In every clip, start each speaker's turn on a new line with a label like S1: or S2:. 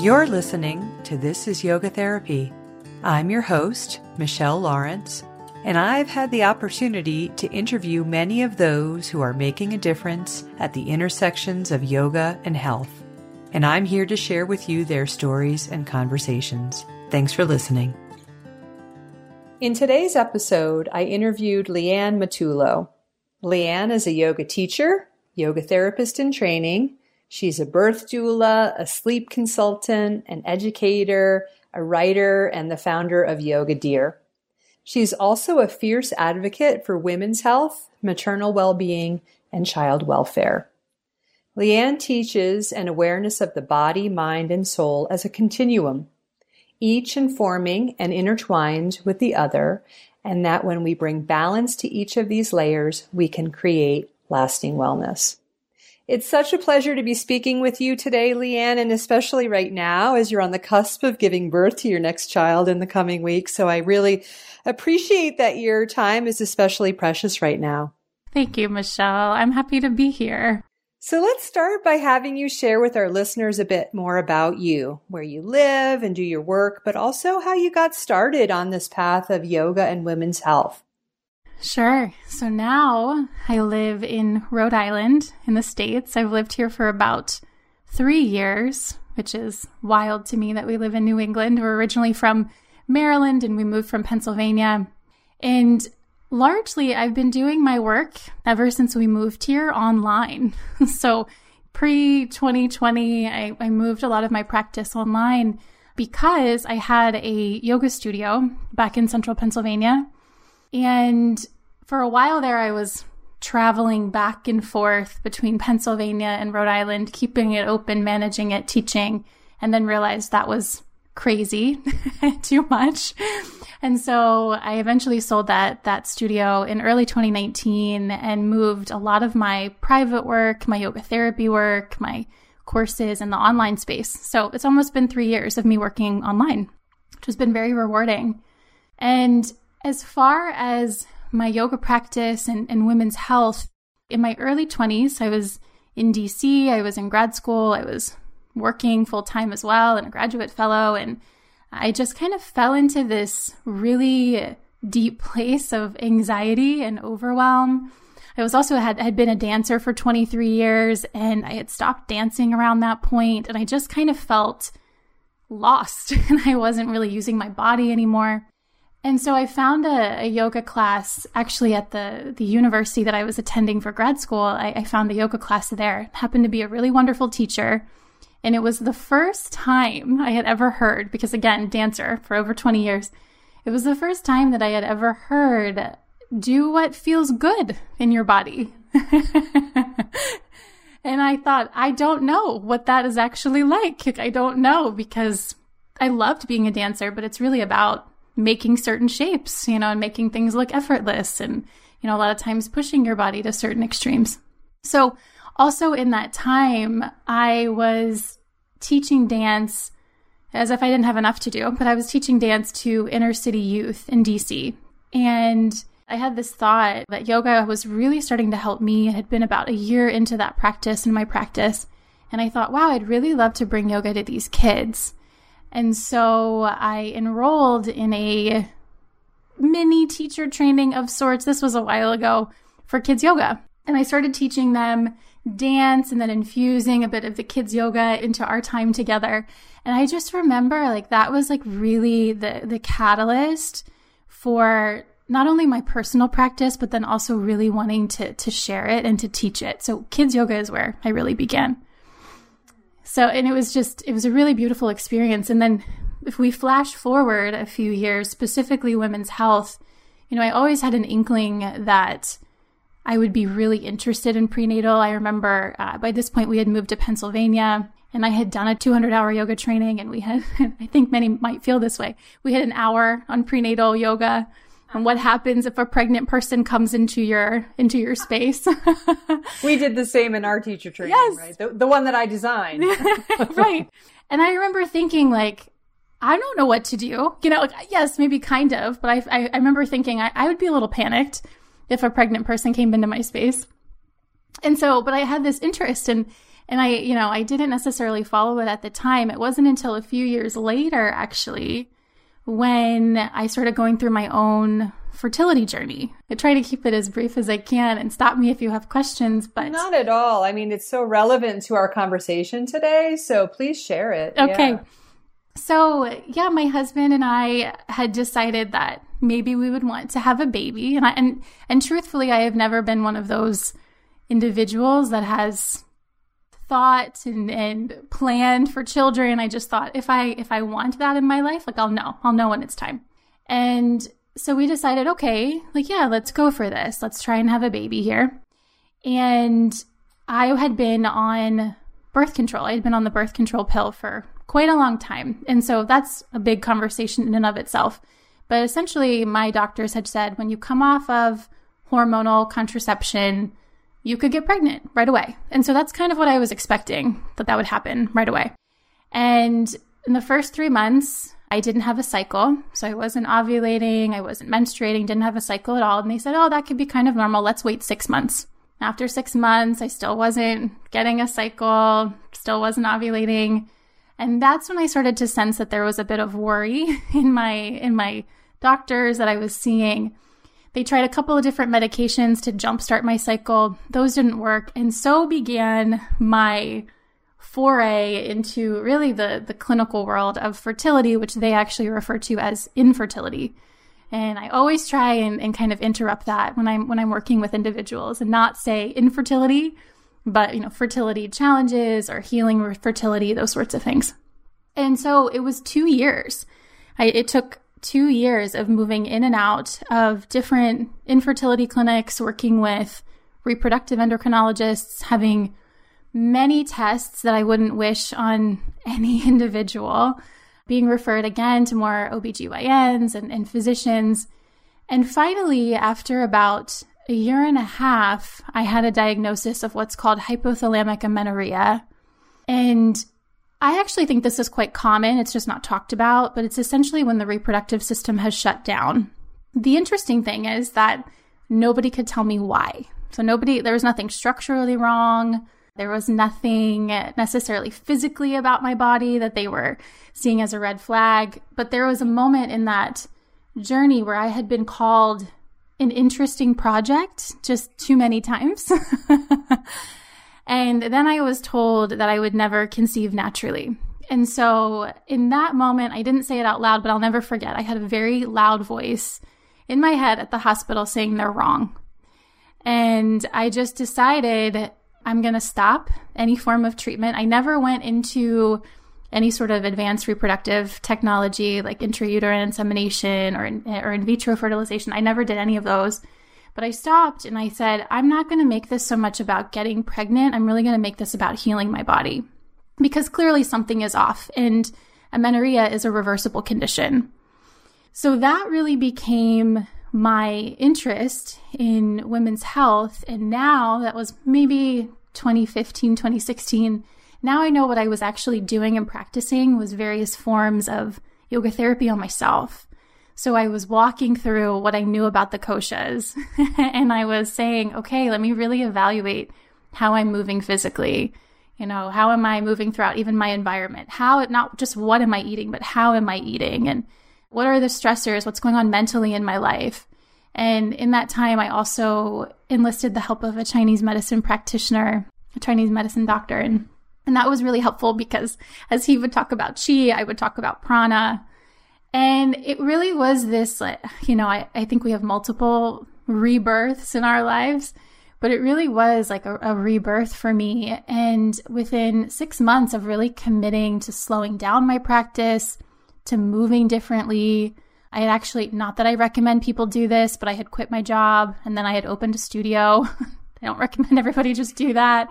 S1: You're listening to This is Yoga Therapy. I'm your host, Michelle Lawrence, and I've had the opportunity to interview many of those who are making a difference at the intersections of yoga and health. And I'm here to share with you their stories and conversations. Thanks for listening. In today's episode, I interviewed Leanne Matullo. Leanne is a yoga teacher, yoga therapist in training. She's a birth doula, a sleep consultant, an educator, a writer, and the founder of Yoga Deer. She's also a fierce advocate for women's health, maternal well-being, and child welfare. Leanne teaches an awareness of the body, mind, and soul as a continuum, each informing and intertwined with the other, and that when we bring balance to each of these layers, we can create lasting wellness. It's such a pleasure to be speaking with you today, Leanne, and especially right now as you're on the cusp of giving birth to your next child in the coming weeks. So I really appreciate that your time is especially precious right now.
S2: Thank you, Michelle. I'm happy to be here.
S1: So let's start by having you share with our listeners a bit more about you, where you live and do your work, but also how you got started on this path of yoga and women's health.
S2: Sure. So now I live in Rhode Island in the States. I've lived here for about three years, which is wild to me that we live in New England. We're originally from Maryland and we moved from Pennsylvania. And largely, I've been doing my work ever since we moved here online. so pre 2020, I, I moved a lot of my practice online because I had a yoga studio back in central Pennsylvania and for a while there, I was traveling back and forth between Pennsylvania and Rhode Island, keeping it open, managing it, teaching, and then realized that was crazy, too much. And so I eventually sold that that studio in early 2019 and moved a lot of my private work, my yoga therapy work, my courses in the online space. So it's almost been 3 years of me working online, which has been very rewarding. And as far as my yoga practice and, and women's health, in my early 20s, I was in DC, I was in grad school, I was working full time as well, and a graduate fellow. And I just kind of fell into this really deep place of anxiety and overwhelm. I was also had, had been a dancer for 23 years and I had stopped dancing around that point and I just kind of felt lost and I wasn't really using my body anymore. And so I found a, a, yoga class actually at the, the university that I was attending for grad school. I, I found a yoga class there. Happened to be a really wonderful teacher. And it was the first time I had ever heard, because again, dancer for over 20 years, it was the first time that I had ever heard do what feels good in your body. and I thought, I don't know what that is actually like. I don't know because I loved being a dancer, but it's really about making certain shapes, you know, and making things look effortless and, you know, a lot of times pushing your body to certain extremes. So, also in that time, I was teaching dance as if I didn't have enough to do, but I was teaching dance to inner city youth in DC. And I had this thought that yoga was really starting to help me. It had been about a year into that practice in my practice. And I thought, wow, I'd really love to bring yoga to these kids. And so I enrolled in a mini teacher training of sorts. This was a while ago for kids yoga. And I started teaching them dance and then infusing a bit of the kids yoga into our time together. And I just remember like that was like really the the catalyst for not only my personal practice but then also really wanting to to share it and to teach it. So kids yoga is where I really began. So, and it was just, it was a really beautiful experience. And then if we flash forward a few years, specifically women's health, you know, I always had an inkling that I would be really interested in prenatal. I remember uh, by this point we had moved to Pennsylvania and I had done a 200 hour yoga training and we had, I think many might feel this way. We had an hour on prenatal yoga and what happens if a pregnant person comes into your into your space.
S1: we did the same in our teacher training, yes. right? The, the one that I designed.
S2: right. And I remember thinking like I don't know what to do. You know, like, yes, maybe kind of, but I, I, I remember thinking I, I would be a little panicked if a pregnant person came into my space. And so, but I had this interest in, And I, you know, I didn't necessarily follow it at the time. It wasn't until a few years later, actually, when I started going through my own fertility journey. I try to keep it as brief as I can and stop me if you have questions, but
S1: not at all. I mean, it's so relevant to our conversation today, so please share it.
S2: Okay. Yeah. So, yeah, my husband and I had decided that maybe we would want to have a baby, and I, and and truthfully, I have never been one of those individuals that has thought and, and planned for children. I just thought if I if I want that in my life, like I'll know. I'll know when it's time. And so we decided, okay, like yeah, let's go for this. Let's try and have a baby here. And I had been on birth control. I had been on the birth control pill for quite a long time. And so that's a big conversation in and of itself. But essentially, my doctors had said when you come off of hormonal contraception, you could get pregnant right away. And so that's kind of what I was expecting that that would happen right away. And in the first three months, I didn't have a cycle. So I wasn't ovulating, I wasn't menstruating, didn't have a cycle at all. And they said, oh, that could be kind of normal. Let's wait six months. After six months, I still wasn't getting a cycle, still wasn't ovulating. And that's when I started to sense that there was a bit of worry in my in my doctors that I was seeing they tried a couple of different medications to jumpstart my cycle. Those didn't work. And so began my foray into really the, the clinical world of fertility, which they actually refer to as infertility. And I always try and, and kind of interrupt that when I'm when I'm working with individuals and not say infertility, but you know, fertility challenges or healing fertility, those sorts of things. And so it was two years. I, it took two years of moving in and out of different infertility clinics, working with reproductive endocrinologists, having many tests that I wouldn't wish on any individual, being referred again to more OBGYNs and, and physicians. And finally, after about a year and a half, I had a diagnosis of what's called hypothalamic amenorrhea. And I actually think this is quite common. It's just not talked about, but it's essentially when the reproductive system has shut down. The interesting thing is that nobody could tell me why. So, nobody, there was nothing structurally wrong. There was nothing necessarily physically about my body that they were seeing as a red flag. But there was a moment in that journey where I had been called an interesting project just too many times. And then I was told that I would never conceive naturally. And so in that moment, I didn't say it out loud, but I'll never forget. I had a very loud voice in my head at the hospital saying they're wrong. And I just decided I'm going to stop any form of treatment. I never went into any sort of advanced reproductive technology like intrauterine insemination or in, or in vitro fertilization. I never did any of those. But I stopped and I said, I'm not going to make this so much about getting pregnant. I'm really going to make this about healing my body because clearly something is off and amenorrhea is a reversible condition. So that really became my interest in women's health. And now that was maybe 2015, 2016. Now I know what I was actually doing and practicing was various forms of yoga therapy on myself. So I was walking through what I knew about the koshas and I was saying, okay, let me really evaluate how I'm moving physically. You know, how am I moving throughout even my environment? How, not just what am I eating, but how am I eating? And what are the stressors? What's going on mentally in my life? And in that time, I also enlisted the help of a Chinese medicine practitioner, a Chinese medicine doctor. And, and that was really helpful because as he would talk about chi, I would talk about prana. And it really was this, you know, I, I think we have multiple rebirths in our lives, but it really was like a, a rebirth for me. And within six months of really committing to slowing down my practice, to moving differently, I had actually, not that I recommend people do this, but I had quit my job and then I had opened a studio. I don't recommend everybody just do that.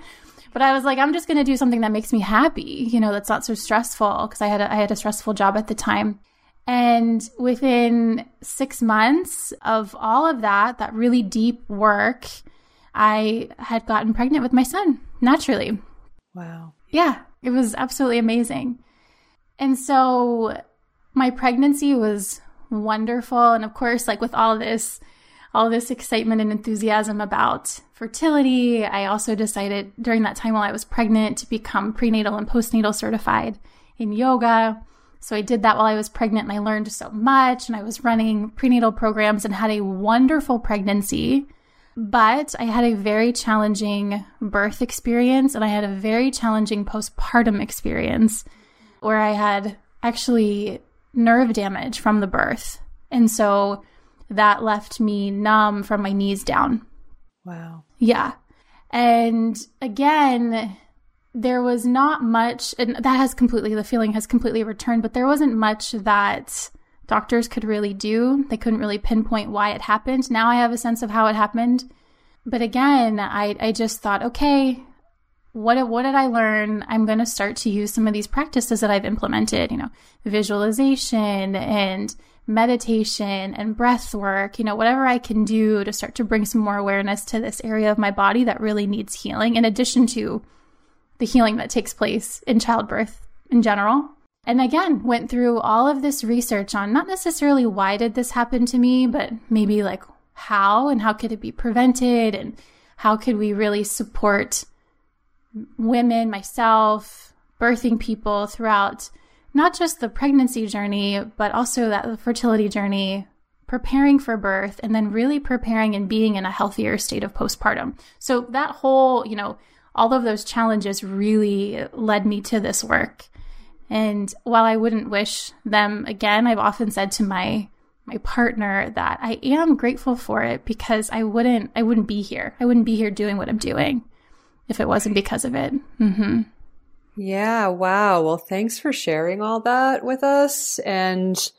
S2: But I was like, I'm just going to do something that makes me happy, you know, that's not so stressful because I had a, I had a stressful job at the time. And within six months of all of that, that really deep work, I had gotten pregnant with my son naturally.
S1: Wow.
S2: Yeah, it was absolutely amazing. And so my pregnancy was wonderful. And of course, like with all this, all this excitement and enthusiasm about fertility. I also decided during that time while I was pregnant to become prenatal and postnatal certified in yoga. So I did that while I was pregnant and I learned so much and I was running prenatal programs and had a wonderful pregnancy. But I had a very challenging birth experience and I had a very challenging postpartum experience where I had actually nerve damage from the birth. And so that left me numb from my knees down.
S1: Wow.
S2: Yeah. And again, there was not much, and that has completely, the feeling has completely returned, but there wasn't much that doctors could really do. They couldn't really pinpoint why it happened. Now I have a sense of how it happened. But again, I, I just thought, okay, what, what did I learn? I'm going to start to use some of these practices that I've implemented, you know, visualization and meditation and breath work, you know, whatever I can do to start to bring some more awareness to this area of my body that really needs healing, in addition to the healing that takes place in childbirth in general. And again, went through all of this research on not necessarily why did this happen to me, but maybe like how and how could it be prevented and how could we really support women, myself, birthing people throughout not just the pregnancy journey, but also that the fertility journey, preparing for birth, and then really preparing and being in a healthier state of postpartum. So that whole, you know, all of those challenges really led me to this work. And while I wouldn't wish them again, I've often said to my my partner that I am grateful for it because I wouldn't I wouldn't be here. I wouldn't be here doing what I'm doing if it wasn't because of it. Mm-hmm.
S1: Yeah, wow. Well, thanks for sharing all that with us. And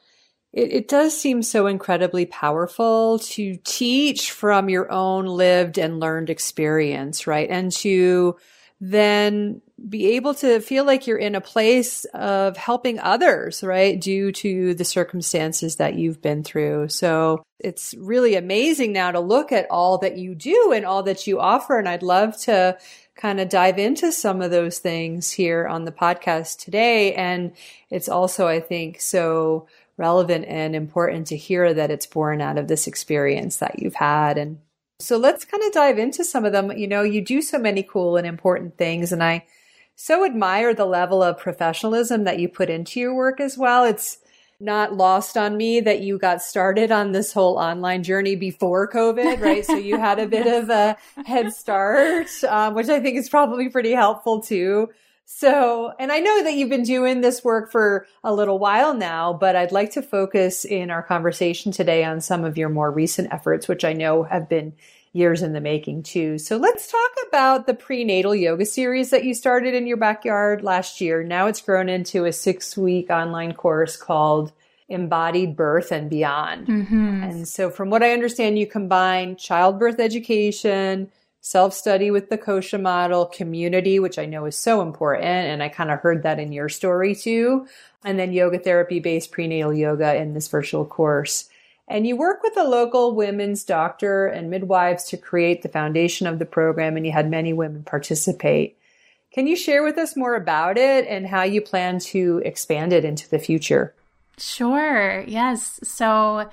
S1: it, it, does seem so incredibly powerful to teach from your own lived and learned experience, right? And to then be able to feel like you're in a place of helping others, right? Due to the circumstances that you've been through. So it's really amazing now to look at all that you do and all that you offer. And I'd love to kind of dive into some of those things here on the podcast today. And it's also, I think, so relevant and important to hear that it's born out of this experience that you've had. And so let's kind of dive into some of them. You know, you do so many cool and important things, and I so admire the level of professionalism that you put into your work as well. It's not lost on me that you got started on this whole online journey before COVID, right? so you had a bit of a head start, um, which I think is probably pretty helpful too. So, and I know that you've been doing this work for a little while now, but I'd like to focus in our conversation today on some of your more recent efforts, which I know have been years in the making too. So let's talk about the prenatal yoga series that you started in your backyard last year. Now it's grown into a six week online course called Embodied Birth and Beyond. Mm-hmm. And so from what I understand, you combine childbirth education, self study with the kosha model, community, which I know is so important. And I kind of heard that in your story too. And then yoga therapy based prenatal yoga in this virtual course. And you work with a local women's doctor and midwives to create the foundation of the program, and you had many women participate. Can you share with us more about it and how you plan to expand it into the future?
S2: Sure, yes. So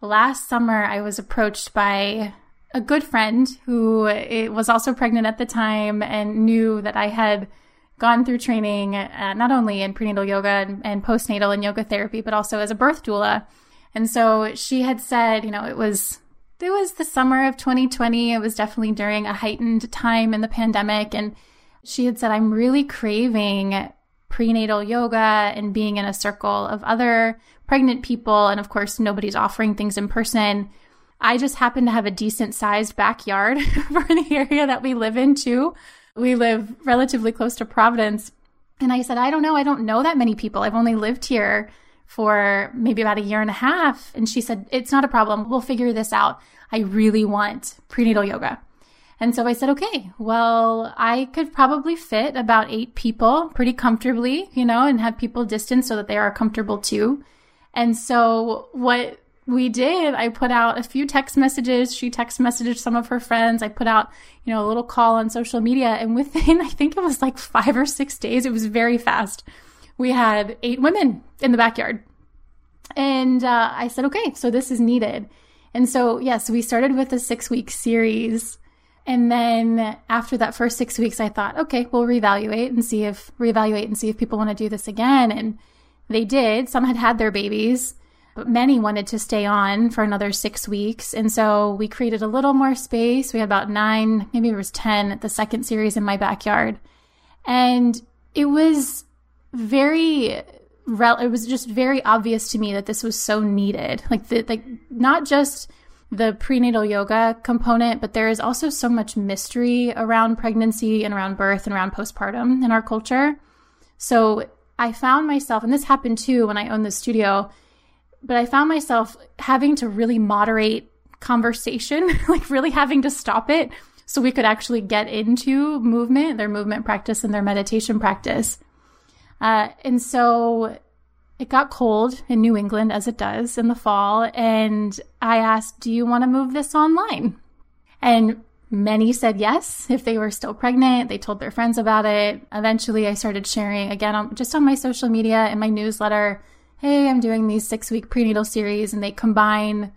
S2: last summer, I was approached by a good friend who was also pregnant at the time and knew that I had gone through training uh, not only in prenatal yoga and, and postnatal and yoga therapy, but also as a birth doula. And so she had said, you know, it was it was the summer of 2020. It was definitely during a heightened time in the pandemic and she had said I'm really craving prenatal yoga and being in a circle of other pregnant people and of course nobody's offering things in person. I just happen to have a decent sized backyard for the area that we live in too. We live relatively close to Providence. And I said, I don't know. I don't know that many people. I've only lived here for maybe about a year and a half. And she said, It's not a problem. We'll figure this out. I really want prenatal yoga. And so I said, okay, well, I could probably fit about eight people pretty comfortably, you know, and have people distance so that they are comfortable too. And so what we did, I put out a few text messages. She text messaged some of her friends. I put out, you know, a little call on social media. And within, I think it was like five or six days, it was very fast we had eight women in the backyard. And uh, I said, okay, so this is needed. And so, yes, we started with a six week series And then after that first six weeks, I thought, okay, we'll reevaluate and see if reevaluate and see if people want to do this again. And they did. Some had had their babies, but many wanted to stay on for another six weeks. And so we created a little more space. We had about nine, maybe it was 10 the second series in my backyard. And it was very, it was just very obvious to me that this was so needed. Like, the, like not just the prenatal yoga component, but there is also so much mystery around pregnancy and around birth and around postpartum in our culture. So I found myself, and this happened too when I owned the studio, but I found myself having to really moderate conversation, like really having to stop it so we could actually get into movement, their movement practice and their meditation practice. Uh, and so it got cold in New England as it does in the fall. And I asked, Do you want to move this online? And Many said yes if they were still pregnant. They told their friends about it. Eventually, I started sharing again on, just on my social media and my newsletter. Hey, I'm doing these six week prenatal series, and they combine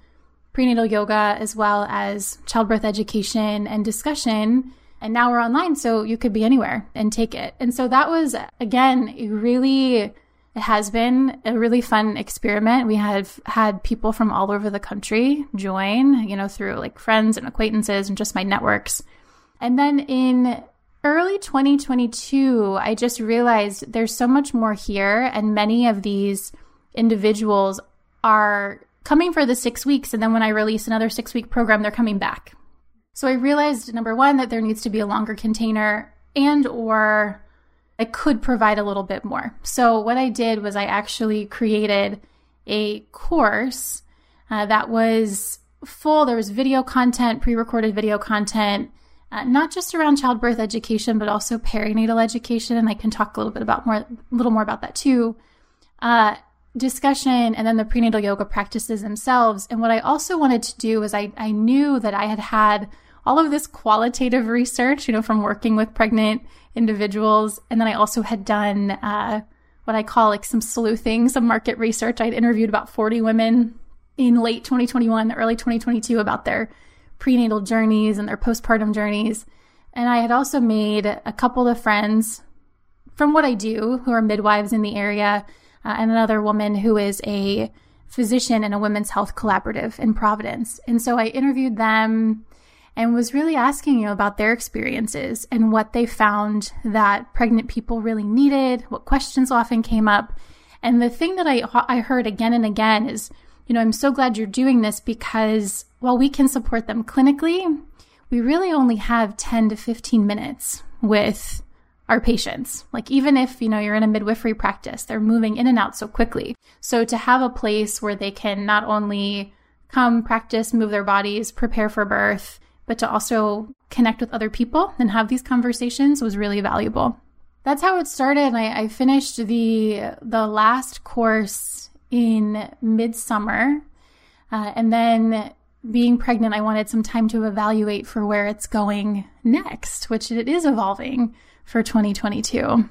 S2: prenatal yoga as well as childbirth education and discussion. And now we're online, so you could be anywhere and take it. And so that was, again, really it has been a really fun experiment. We have had people from all over the country join, you know, through like friends and acquaintances and just my networks. And then in early 2022, I just realized there's so much more here, and many of these individuals are coming for the six weeks. And then when I release another six week program, they're coming back. So I realized number one, that there needs to be a longer container and or I could provide a little bit more. So what I did was I actually created a course uh, that was full. There was video content, pre-recorded video content, uh, not just around childbirth education, but also perinatal education. And I can talk a little bit about more, a little more about that too. Uh, discussion and then the prenatal yoga practices themselves. And what I also wanted to do was I, I knew that I had had all of this qualitative research, you know, from working with pregnant individuals. And then I also had done uh, what I call like some sleuthing, some market research. I'd interviewed about 40 women in late 2021, early 2022 about their prenatal journeys and their postpartum journeys. And I had also made a couple of friends from what I do who are midwives in the area, uh, and another woman who is a physician in a women's health collaborative in Providence. And so I interviewed them and was really asking you about their experiences and what they found that pregnant people really needed, what questions often came up. And the thing that I, I heard again and again is, you know, I'm so glad you're doing this because while we can support them clinically, we really only have 10 to 15 minutes with our patients. Like even if, you know, you're in a midwifery practice, they're moving in and out so quickly. So to have a place where they can not only come practice, move their bodies, prepare for birth, but to also connect with other people and have these conversations was really valuable. That's how it started. I, I finished the the last course in midsummer, uh, and then being pregnant, I wanted some time to evaluate for where it's going next, which it is evolving for 2022.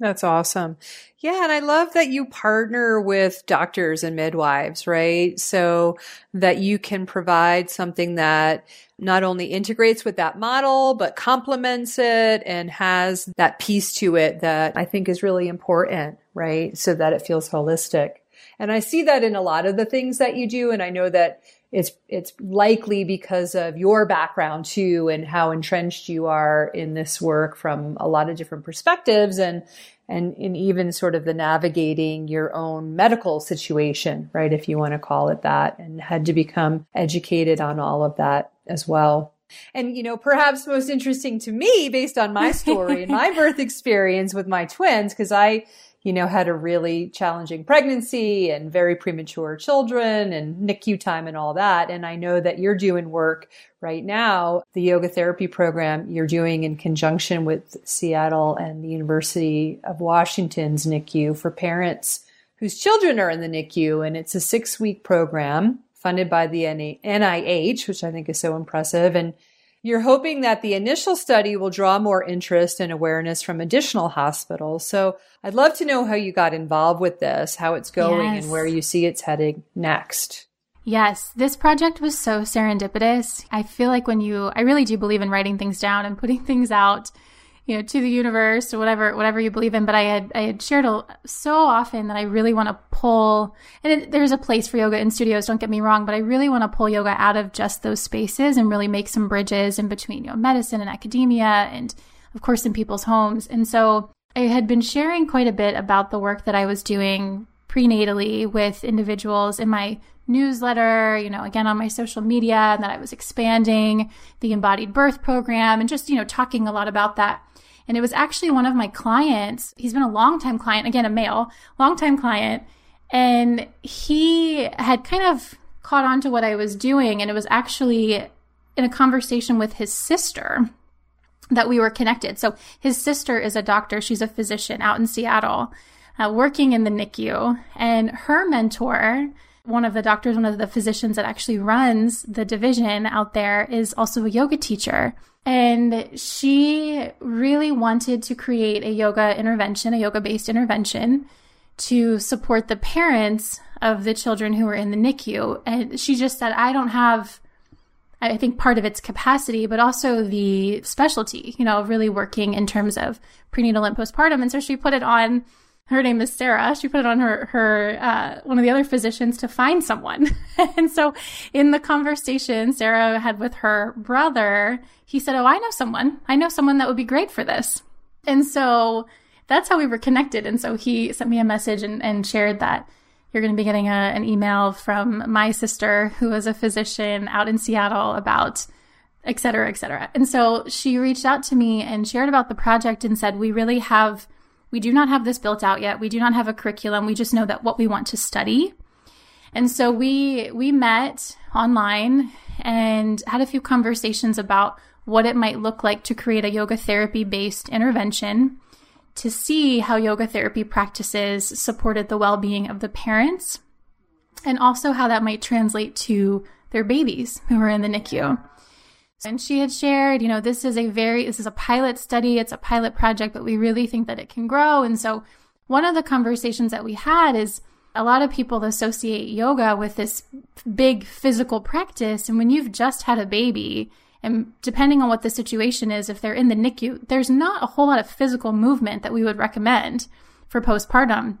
S1: That's awesome. Yeah. And I love that you partner with doctors and midwives, right? So that you can provide something that not only integrates with that model, but complements it and has that piece to it that I think is really important, right? So that it feels holistic. And I see that in a lot of the things that you do. And I know that it's, it's likely because of your background too and how entrenched you are in this work from a lot of different perspectives and, and in even sort of the navigating your own medical situation, right? If you want to call it that and had to become educated on all of that as well. And, you know, perhaps most interesting to me based on my story and my birth experience with my twins, because I, you know, had a really challenging pregnancy and very premature children and NICU time and all that. And I know that you're doing work right now, the yoga therapy program you're doing in conjunction with Seattle and the University of Washington's NICU for parents whose children are in the NICU. And it's a six week program funded by the NIH, which I think is so impressive. And you're hoping that the initial study will draw more interest and awareness from additional hospitals. So I'd love to know how you got involved with this, how it's going, yes. and where you see it's heading next.
S2: Yes, this project was so serendipitous. I feel like when you, I really do believe in writing things down and putting things out, you know, to the universe or whatever, whatever you believe in. But I had, I had shared a, so often that I really want to pull, and it, there's a place for yoga in studios, don't get me wrong, but I really want to pull yoga out of just those spaces and really make some bridges in between, you know, medicine and academia and, of course, in people's homes. And so I had been sharing quite a bit about the work that I was doing prenatally with individuals in my newsletter, you know, again on my social media, and that I was expanding the embodied birth program and just, you know, talking a lot about that. And it was actually one of my clients. He's been a longtime client, again, a male, longtime client. And he had kind of caught on to what I was doing. And it was actually in a conversation with his sister that we were connected. So his sister is a doctor. She's a physician out in Seattle, uh, working in the NICU. And her mentor one of the doctors, one of the physicians that actually runs the division out there is also a yoga teacher. And she really wanted to create a yoga intervention, a yoga based intervention to support the parents of the children who were in the NICU. And she just said, I don't have, I think part of its capacity, but also the specialty, you know, really working in terms of prenatal and postpartum. And so she put it on her name is Sarah. She put it on her her uh, one of the other physicians to find someone. and so in the conversation Sarah had with her brother, he said, "Oh, I know someone. I know someone that would be great for this." And so that's how we were connected. And so he sent me a message and, and shared that you're going to be getting a, an email from my sister, who is a physician out in Seattle, about et cetera, et cetera. And so she reached out to me and shared about the project and said, We really have we do not have this built out yet. We do not have a curriculum. We just know that what we want to study. And so we we met online and had a few conversations about what it might look like to create a yoga therapy based intervention to see how yoga therapy practices supported the well-being of the parents and also how that might translate to their babies who are in the NICU. And she had shared, you know, this is a very, this is a pilot study, it's a pilot project, but we really think that it can grow. And so one of the conversations that we had is a lot of people associate yoga with this big physical practice. And when you've just had a baby, and depending on what the situation is, if they're in the NICU, there's not a whole lot of physical movement that we would recommend for postpartum.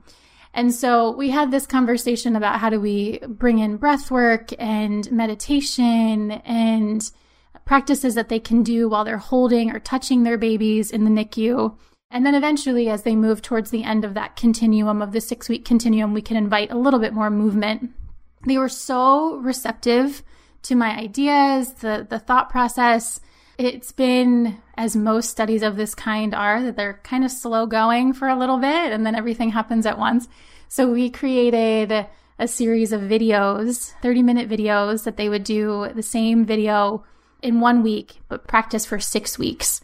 S2: And so we had this conversation about how do we bring in breath work and meditation and practices that they can do while they're holding or touching their babies in the NICU. And then eventually, as they move towards the end of that continuum, of the six week continuum, we can invite a little bit more movement. They were so receptive to my ideas, the, the thought process. It's been, as most studies of this kind are, that they're kind of slow going for a little bit and then everything happens at once. So we created a series of videos, 30 minute videos that they would do the same video in one week, but practice for six weeks.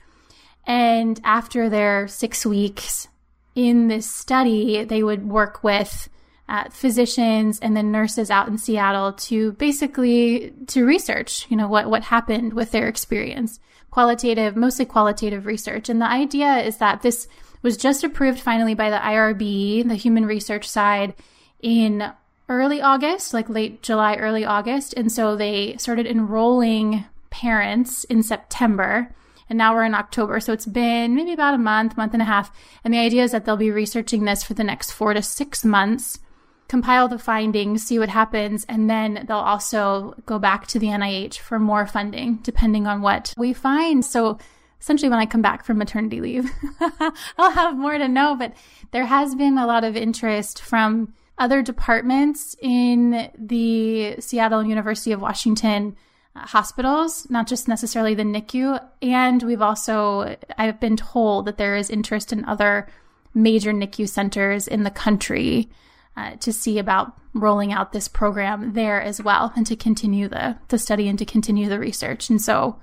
S2: And after their six weeks in this study, they would work with uh, physicians and then nurses out in Seattle to basically to research, you know, what what happened with their experience, qualitative, mostly qualitative research. And the idea is that this was just approved finally by the IRB, the human research side, in early August, like late July, early August, and so they started enrolling parents in September. And now we're in October. So it's been maybe about a month, month and a half. And the idea is that they'll be researching this for the next four to six months, compile the findings, see what happens, and then they'll also go back to the NIH for more funding, depending on what we find. So essentially, when I come back from maternity leave, I'll have more to know. But there has been a lot of interest from other departments in the Seattle University of Washington hospitals, not just necessarily the NICU. And we've also, I've been told that there is interest in other major NICU centers in the country uh, to see about rolling out this program there as well and to continue the, the study and to continue the research. And so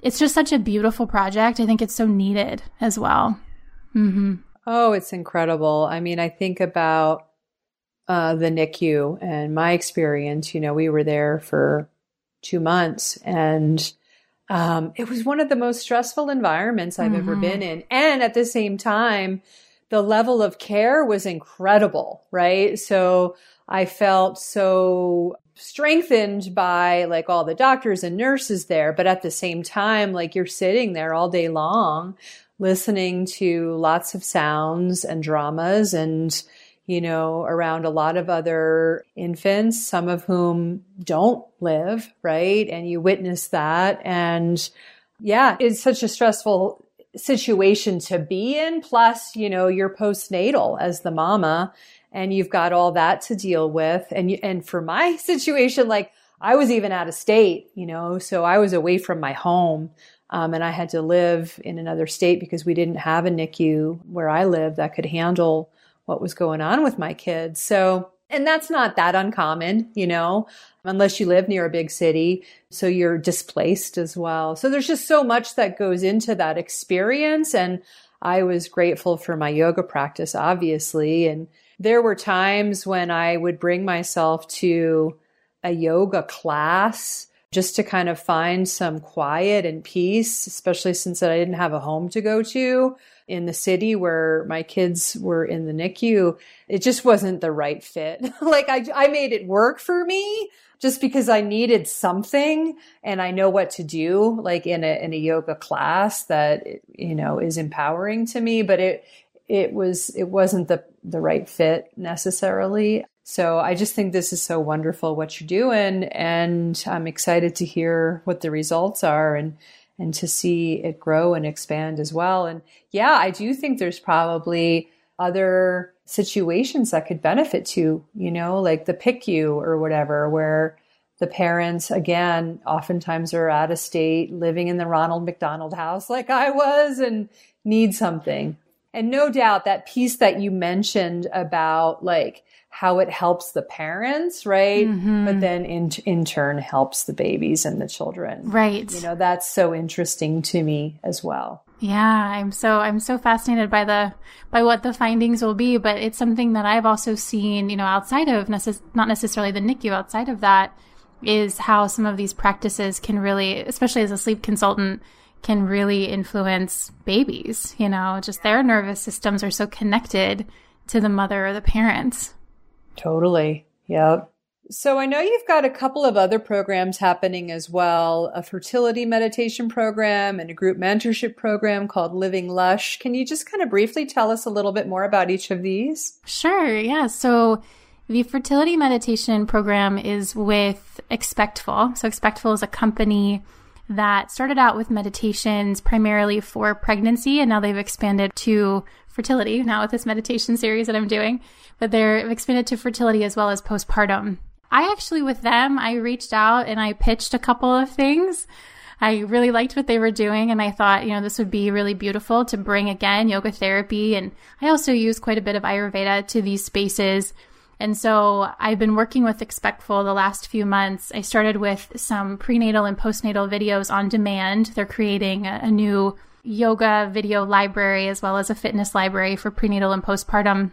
S2: it's just such a beautiful project. I think it's so needed as well.
S1: Mm-hmm. Oh, it's incredible. I mean, I think about uh, the NICU and my experience. You know, we were there for two months. And um, it was one of the most stressful environments I've mm-hmm. ever been in. And at the same time, the level of care was incredible, right? So I felt so strengthened by like all the doctors and nurses there. But at the same time, like you're sitting there all day long listening to lots of sounds and dramas and, you know, around a lot of other infants, some of whom don't live, right? And you witness that. And yeah, it's such a stressful situation to be in. Plus, you know, you're postnatal as the mama and you've got all that to deal with. And you, and for my situation, like I was even out of state, you know, so I was away from my home. Um, and I had to live in another state because we didn't have a NICU where I live that could handle what was going on with my kids. So, and that's not that uncommon, you know, unless you live near a big city. So you're displaced as well. So there's just so much that goes into that experience. And I was grateful for my yoga practice, obviously. And there were times when I would bring myself to a yoga class just to kind of find some quiet and peace, especially since I didn't have a home to go to in the city where my kids were in the NICU. It just wasn't the right fit. like I, I made it work for me just because I needed something and I know what to do, like in a, in a yoga class that, you know, is empowering to me, but it, it was it wasn't the the right fit necessarily. So I just think this is so wonderful what you're doing and I'm excited to hear what the results are and and to see it grow and expand as well. And yeah, I do think there's probably other situations that could benefit to, you know, like the PICU or whatever, where the parents, again, oftentimes are out of state, living in the Ronald McDonald house like I was and need something. And no doubt that piece that you mentioned about like how it helps the parents, right? Mm-hmm. But then in, in turn helps the babies and the children.
S2: Right.
S1: You know, that's so interesting to me as well.
S2: Yeah, I'm so I'm so fascinated by the by what the findings will be, but it's something that I've also seen, you know, outside of necess- not necessarily the NICU, outside of that is how some of these practices can really, especially as a sleep consultant, can really influence babies. You know, just their nervous systems are so connected to the mother or the parents.
S1: Totally. Yep. So I know you've got a couple of other programs happening as well, a fertility meditation program and a group mentorship program called Living Lush. Can you just kind of briefly tell us a little bit more about each of these?
S2: Sure. Yeah. So the fertility meditation program is with Expectful. So Expectful is a company that started out with meditations primarily for pregnancy, and now they've expanded to fertility now with this meditation series that I'm doing, but they're expanded to fertility as well as postpartum. I actually, with them, I reached out and I pitched a couple of things. I really liked what they were doing, and I thought, you know, this would be really beautiful to bring again yoga therapy. And I also use quite a bit of Ayurveda to these spaces and so I've been working with Expectful the last few months. I started with some prenatal and postnatal videos on demand. They're creating a, a new yoga video library as well as a fitness library for prenatal and postpartum.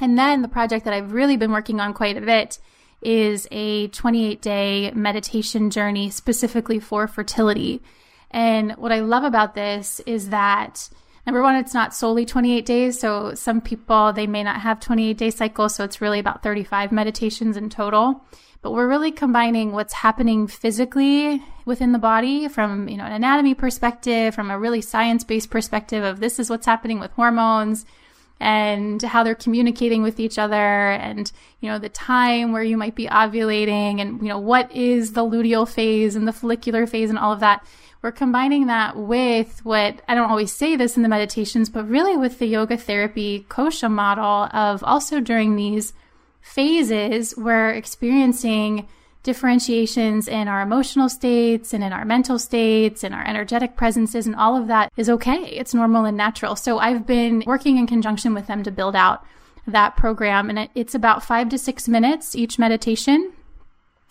S2: And then the project that I've really been working on quite a bit is a 28 day meditation journey specifically for fertility. And what I love about this is that Number one, it's not solely 28 days. So some people, they may not have 28 day cycles. So it's really about 35 meditations in total. But we're really combining what's happening physically within the body from, you know, an anatomy perspective, from a really science based perspective of this is what's happening with hormones and how they're communicating with each other and you know the time where you might be ovulating and you know what is the luteal phase and the follicular phase and all of that. We're combining that with what I don't always say this in the meditations, but really with the yoga therapy kosha model of also during these phases, we're experiencing differentiations in our emotional states and in our mental states and our energetic presences and all of that is okay. It's normal and natural. So I've been working in conjunction with them to build out that program and it's about five to six minutes each meditation,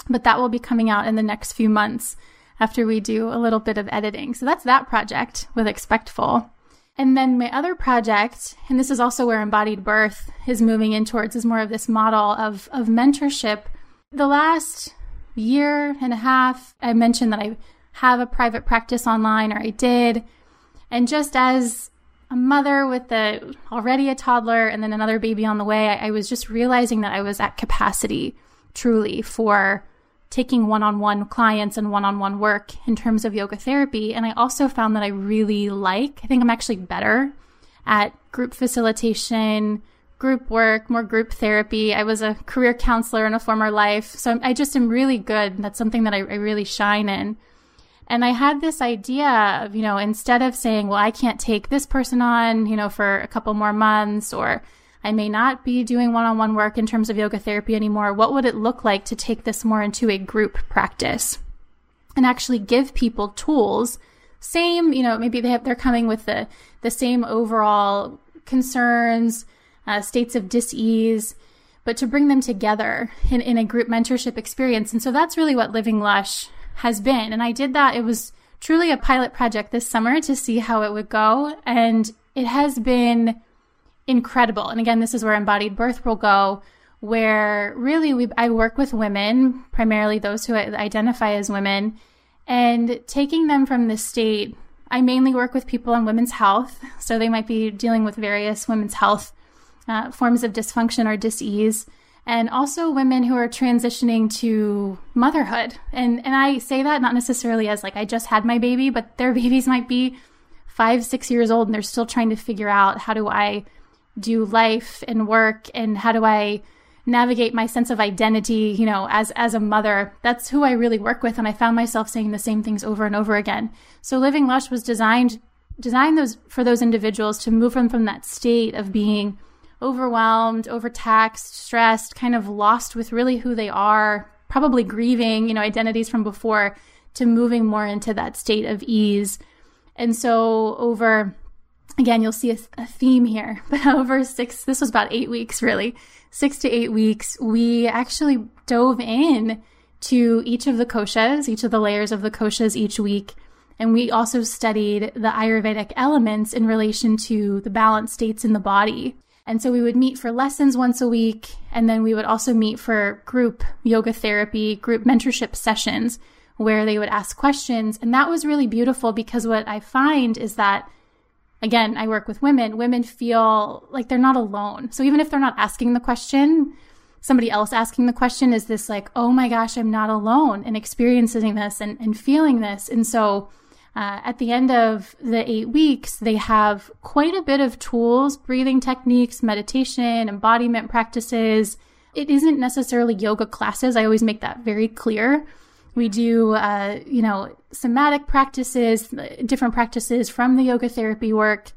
S2: but that will be coming out in the next few months after we do a little bit of editing. So that's that project with Expectful. And then my other project, and this is also where embodied birth is moving in towards, is more of this model of, of mentorship. The last year and a half, I mentioned that I have a private practice online, or I did. And just as a mother with a already a toddler and then another baby on the way, I, I was just realizing that I was at capacity truly for taking one-on-one clients and one-on-one work in terms of yoga therapy. And I also found that I really like, I think I'm actually better at group facilitation, group work, more group therapy. I was a career counselor in a former life. So I just am really good. That's something that I, I really shine in. And I had this idea of, you know, instead of saying, well, I can't take this person on, you know, for a couple more months, or I may not be doing one on one work in terms of yoga therapy anymore, what would it look like to take this more into a group practice and actually give people tools? Same, you know, maybe they have, they're coming with the, the same overall concerns, uh, states of dis-ease, but to bring them together in, in a group mentorship experience. And so that's really what Living Lush has been. And I did that. It was truly a pilot project this summer to see how it would go. And it has been incredible. And again, this is where embodied birth will go, where really we, I work with women, primarily those who identify as women, and taking them from the state. I mainly work with people on women's health. So they might be dealing with various women's health uh, forms of dysfunction or dis-ease and also women who are transitioning to motherhood. And and I say that not necessarily as like I just had my baby, but their babies might be 5, 6 years old and they're still trying to figure out how do I do life and work and how do I navigate my sense of identity, you know, as as a mother. That's who I really work with and I found myself saying the same things over and over again. So Living Lush was designed designed those for those individuals to move them from that state of being overwhelmed, overtaxed, stressed, kind of lost with really who they are, probably grieving, you know, identities from before to moving more into that state of ease. And so over again, you'll see a, a, theme here, but over six, this was about eight weeks, really, six to eight weeks, we actually dove in to each of the koshas, each of the layers of the koshas each week. And we also studied the Ayurvedic elements in relation to the balance states in the body. And so we would meet for lessons once a week. And then we would also meet for group yoga therapy, group mentorship sessions where they would ask questions. And that was really beautiful because what I find is that, again, I work with women, women feel like they're not alone. So even if they're not asking the question, somebody else asking the question is this like, oh my gosh, I'm not alone in experiencing this and, and feeling this. And so uh, at the end of the eight weeks, they have quite a bit of tools, breathing techniques, meditation, embodiment practices. It isn't necessarily yoga classes. I always make that very clear. We do, uh, you know, somatic practices, different practices from the yoga therapy work.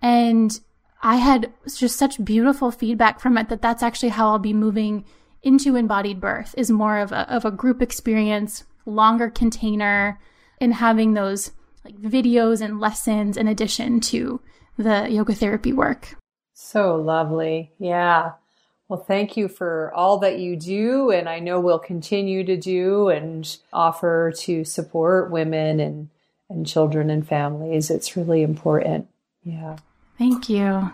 S2: And I had just such beautiful feedback from it that that's actually how I'll be moving into embodied birth is more of a, of a group experience, longer container, and having those like videos and lessons in addition to the yoga therapy work.
S1: So lovely. Yeah. Well, thank you for all that you do. And I know we'll continue to do and offer to support women and, and children and families. It's really important. Yeah.
S2: Thank you.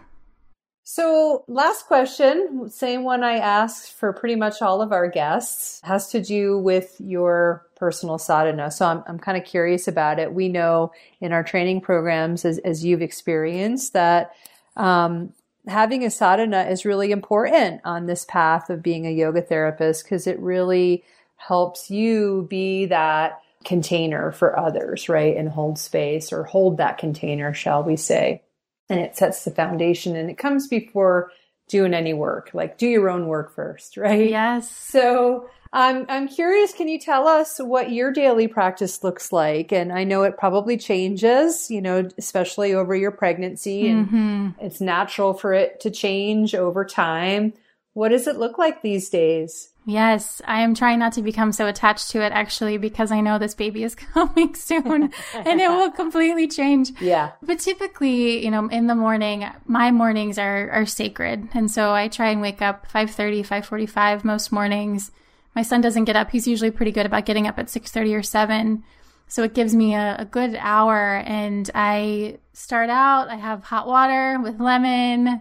S1: So, last question, same one I asked for pretty much all of our guests, has to do with your personal sadhana. So, I'm, I'm kind of curious about it. We know in our training programs, as, as you've experienced, that um, having a sadhana is really important on this path of being a yoga therapist because it really helps you be that container for others, right? And hold space or hold that container, shall we say. And it sets the foundation and it comes before doing any work like do your own work first right?
S2: Yes.
S1: So i'm i'm curious can you tell us what your daily practice looks like and i know it probably changes you know especially over your pregnancy and mm-hmm. it's natural for it to change over time what does it look like these days
S2: Yes, I am trying not to become so attached to it actually because I know this baby is coming soon and it will completely change.
S1: Yeah.
S2: But typically, you know, in the morning, my mornings are are sacred. And so I try and wake up 5:30, 5:45 most mornings. My son doesn't get up. He's usually pretty good about getting up at 6:30 or 7. So it gives me a, a good hour and I start out, I have hot water with lemon,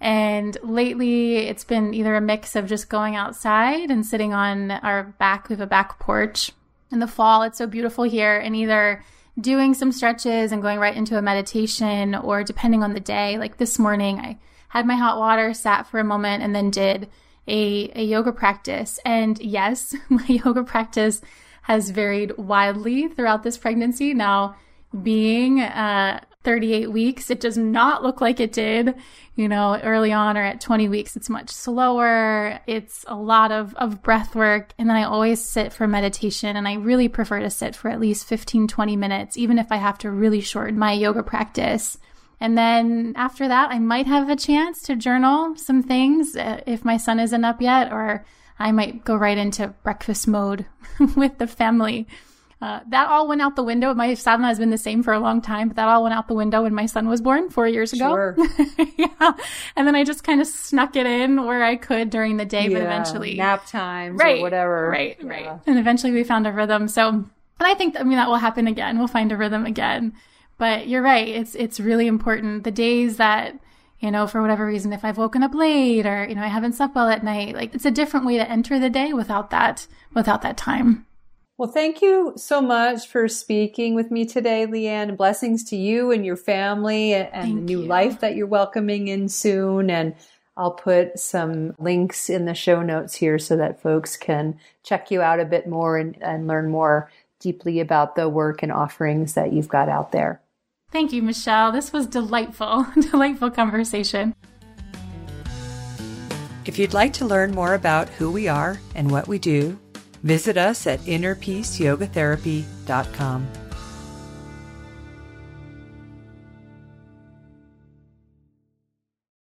S2: and lately, it's been either a mix of just going outside and sitting on our back. We have a back porch. In the fall, it's so beautiful here, and either doing some stretches and going right into a meditation, or depending on the day, like this morning, I had my hot water, sat for a moment, and then did a, a yoga practice. And yes, my yoga practice has varied wildly throughout this pregnancy. Now, being uh, 38 weeks, it does not look like it did, you know, early on or at 20 weeks. It's much slower. It's a lot of, of breath work. And then I always sit for meditation. And I really prefer to sit for at least 15, 20 minutes, even if I have to really shorten my yoga practice. And then after that, I might have a chance to journal some things uh, if my son isn't up yet, or I might go right into breakfast mode with the family. Uh, that all went out the window. My sadhana has been the same for a long time, but that all went out the window when my son was born four years ago.
S1: Sure.
S2: yeah. And then I just kind of snuck it in where I could during the day,
S1: yeah,
S2: but eventually.
S1: Nap times
S2: right,
S1: or whatever.
S2: Right,
S1: yeah.
S2: right. And eventually we found a rhythm. So, and I think, I mean, that will happen again. We'll find a rhythm again. But you're right. It's, it's really important. The days that, you know, for whatever reason, if I've woken up late or, you know, I haven't slept well at night, like it's a different way to enter the day without that, without that time.
S1: Well, thank you so much for speaking with me today, Leanne. Blessings to you and your family and the new
S2: you.
S1: life that you're welcoming in soon. And I'll put some links in the show notes here so that folks can check you out a bit more and, and learn more deeply about the work and offerings that you've got out there.
S2: Thank you, Michelle. This was delightful, delightful conversation.
S1: If you'd like to learn more about who we are and what we do, visit us at innerpeaceyogatherapy.com.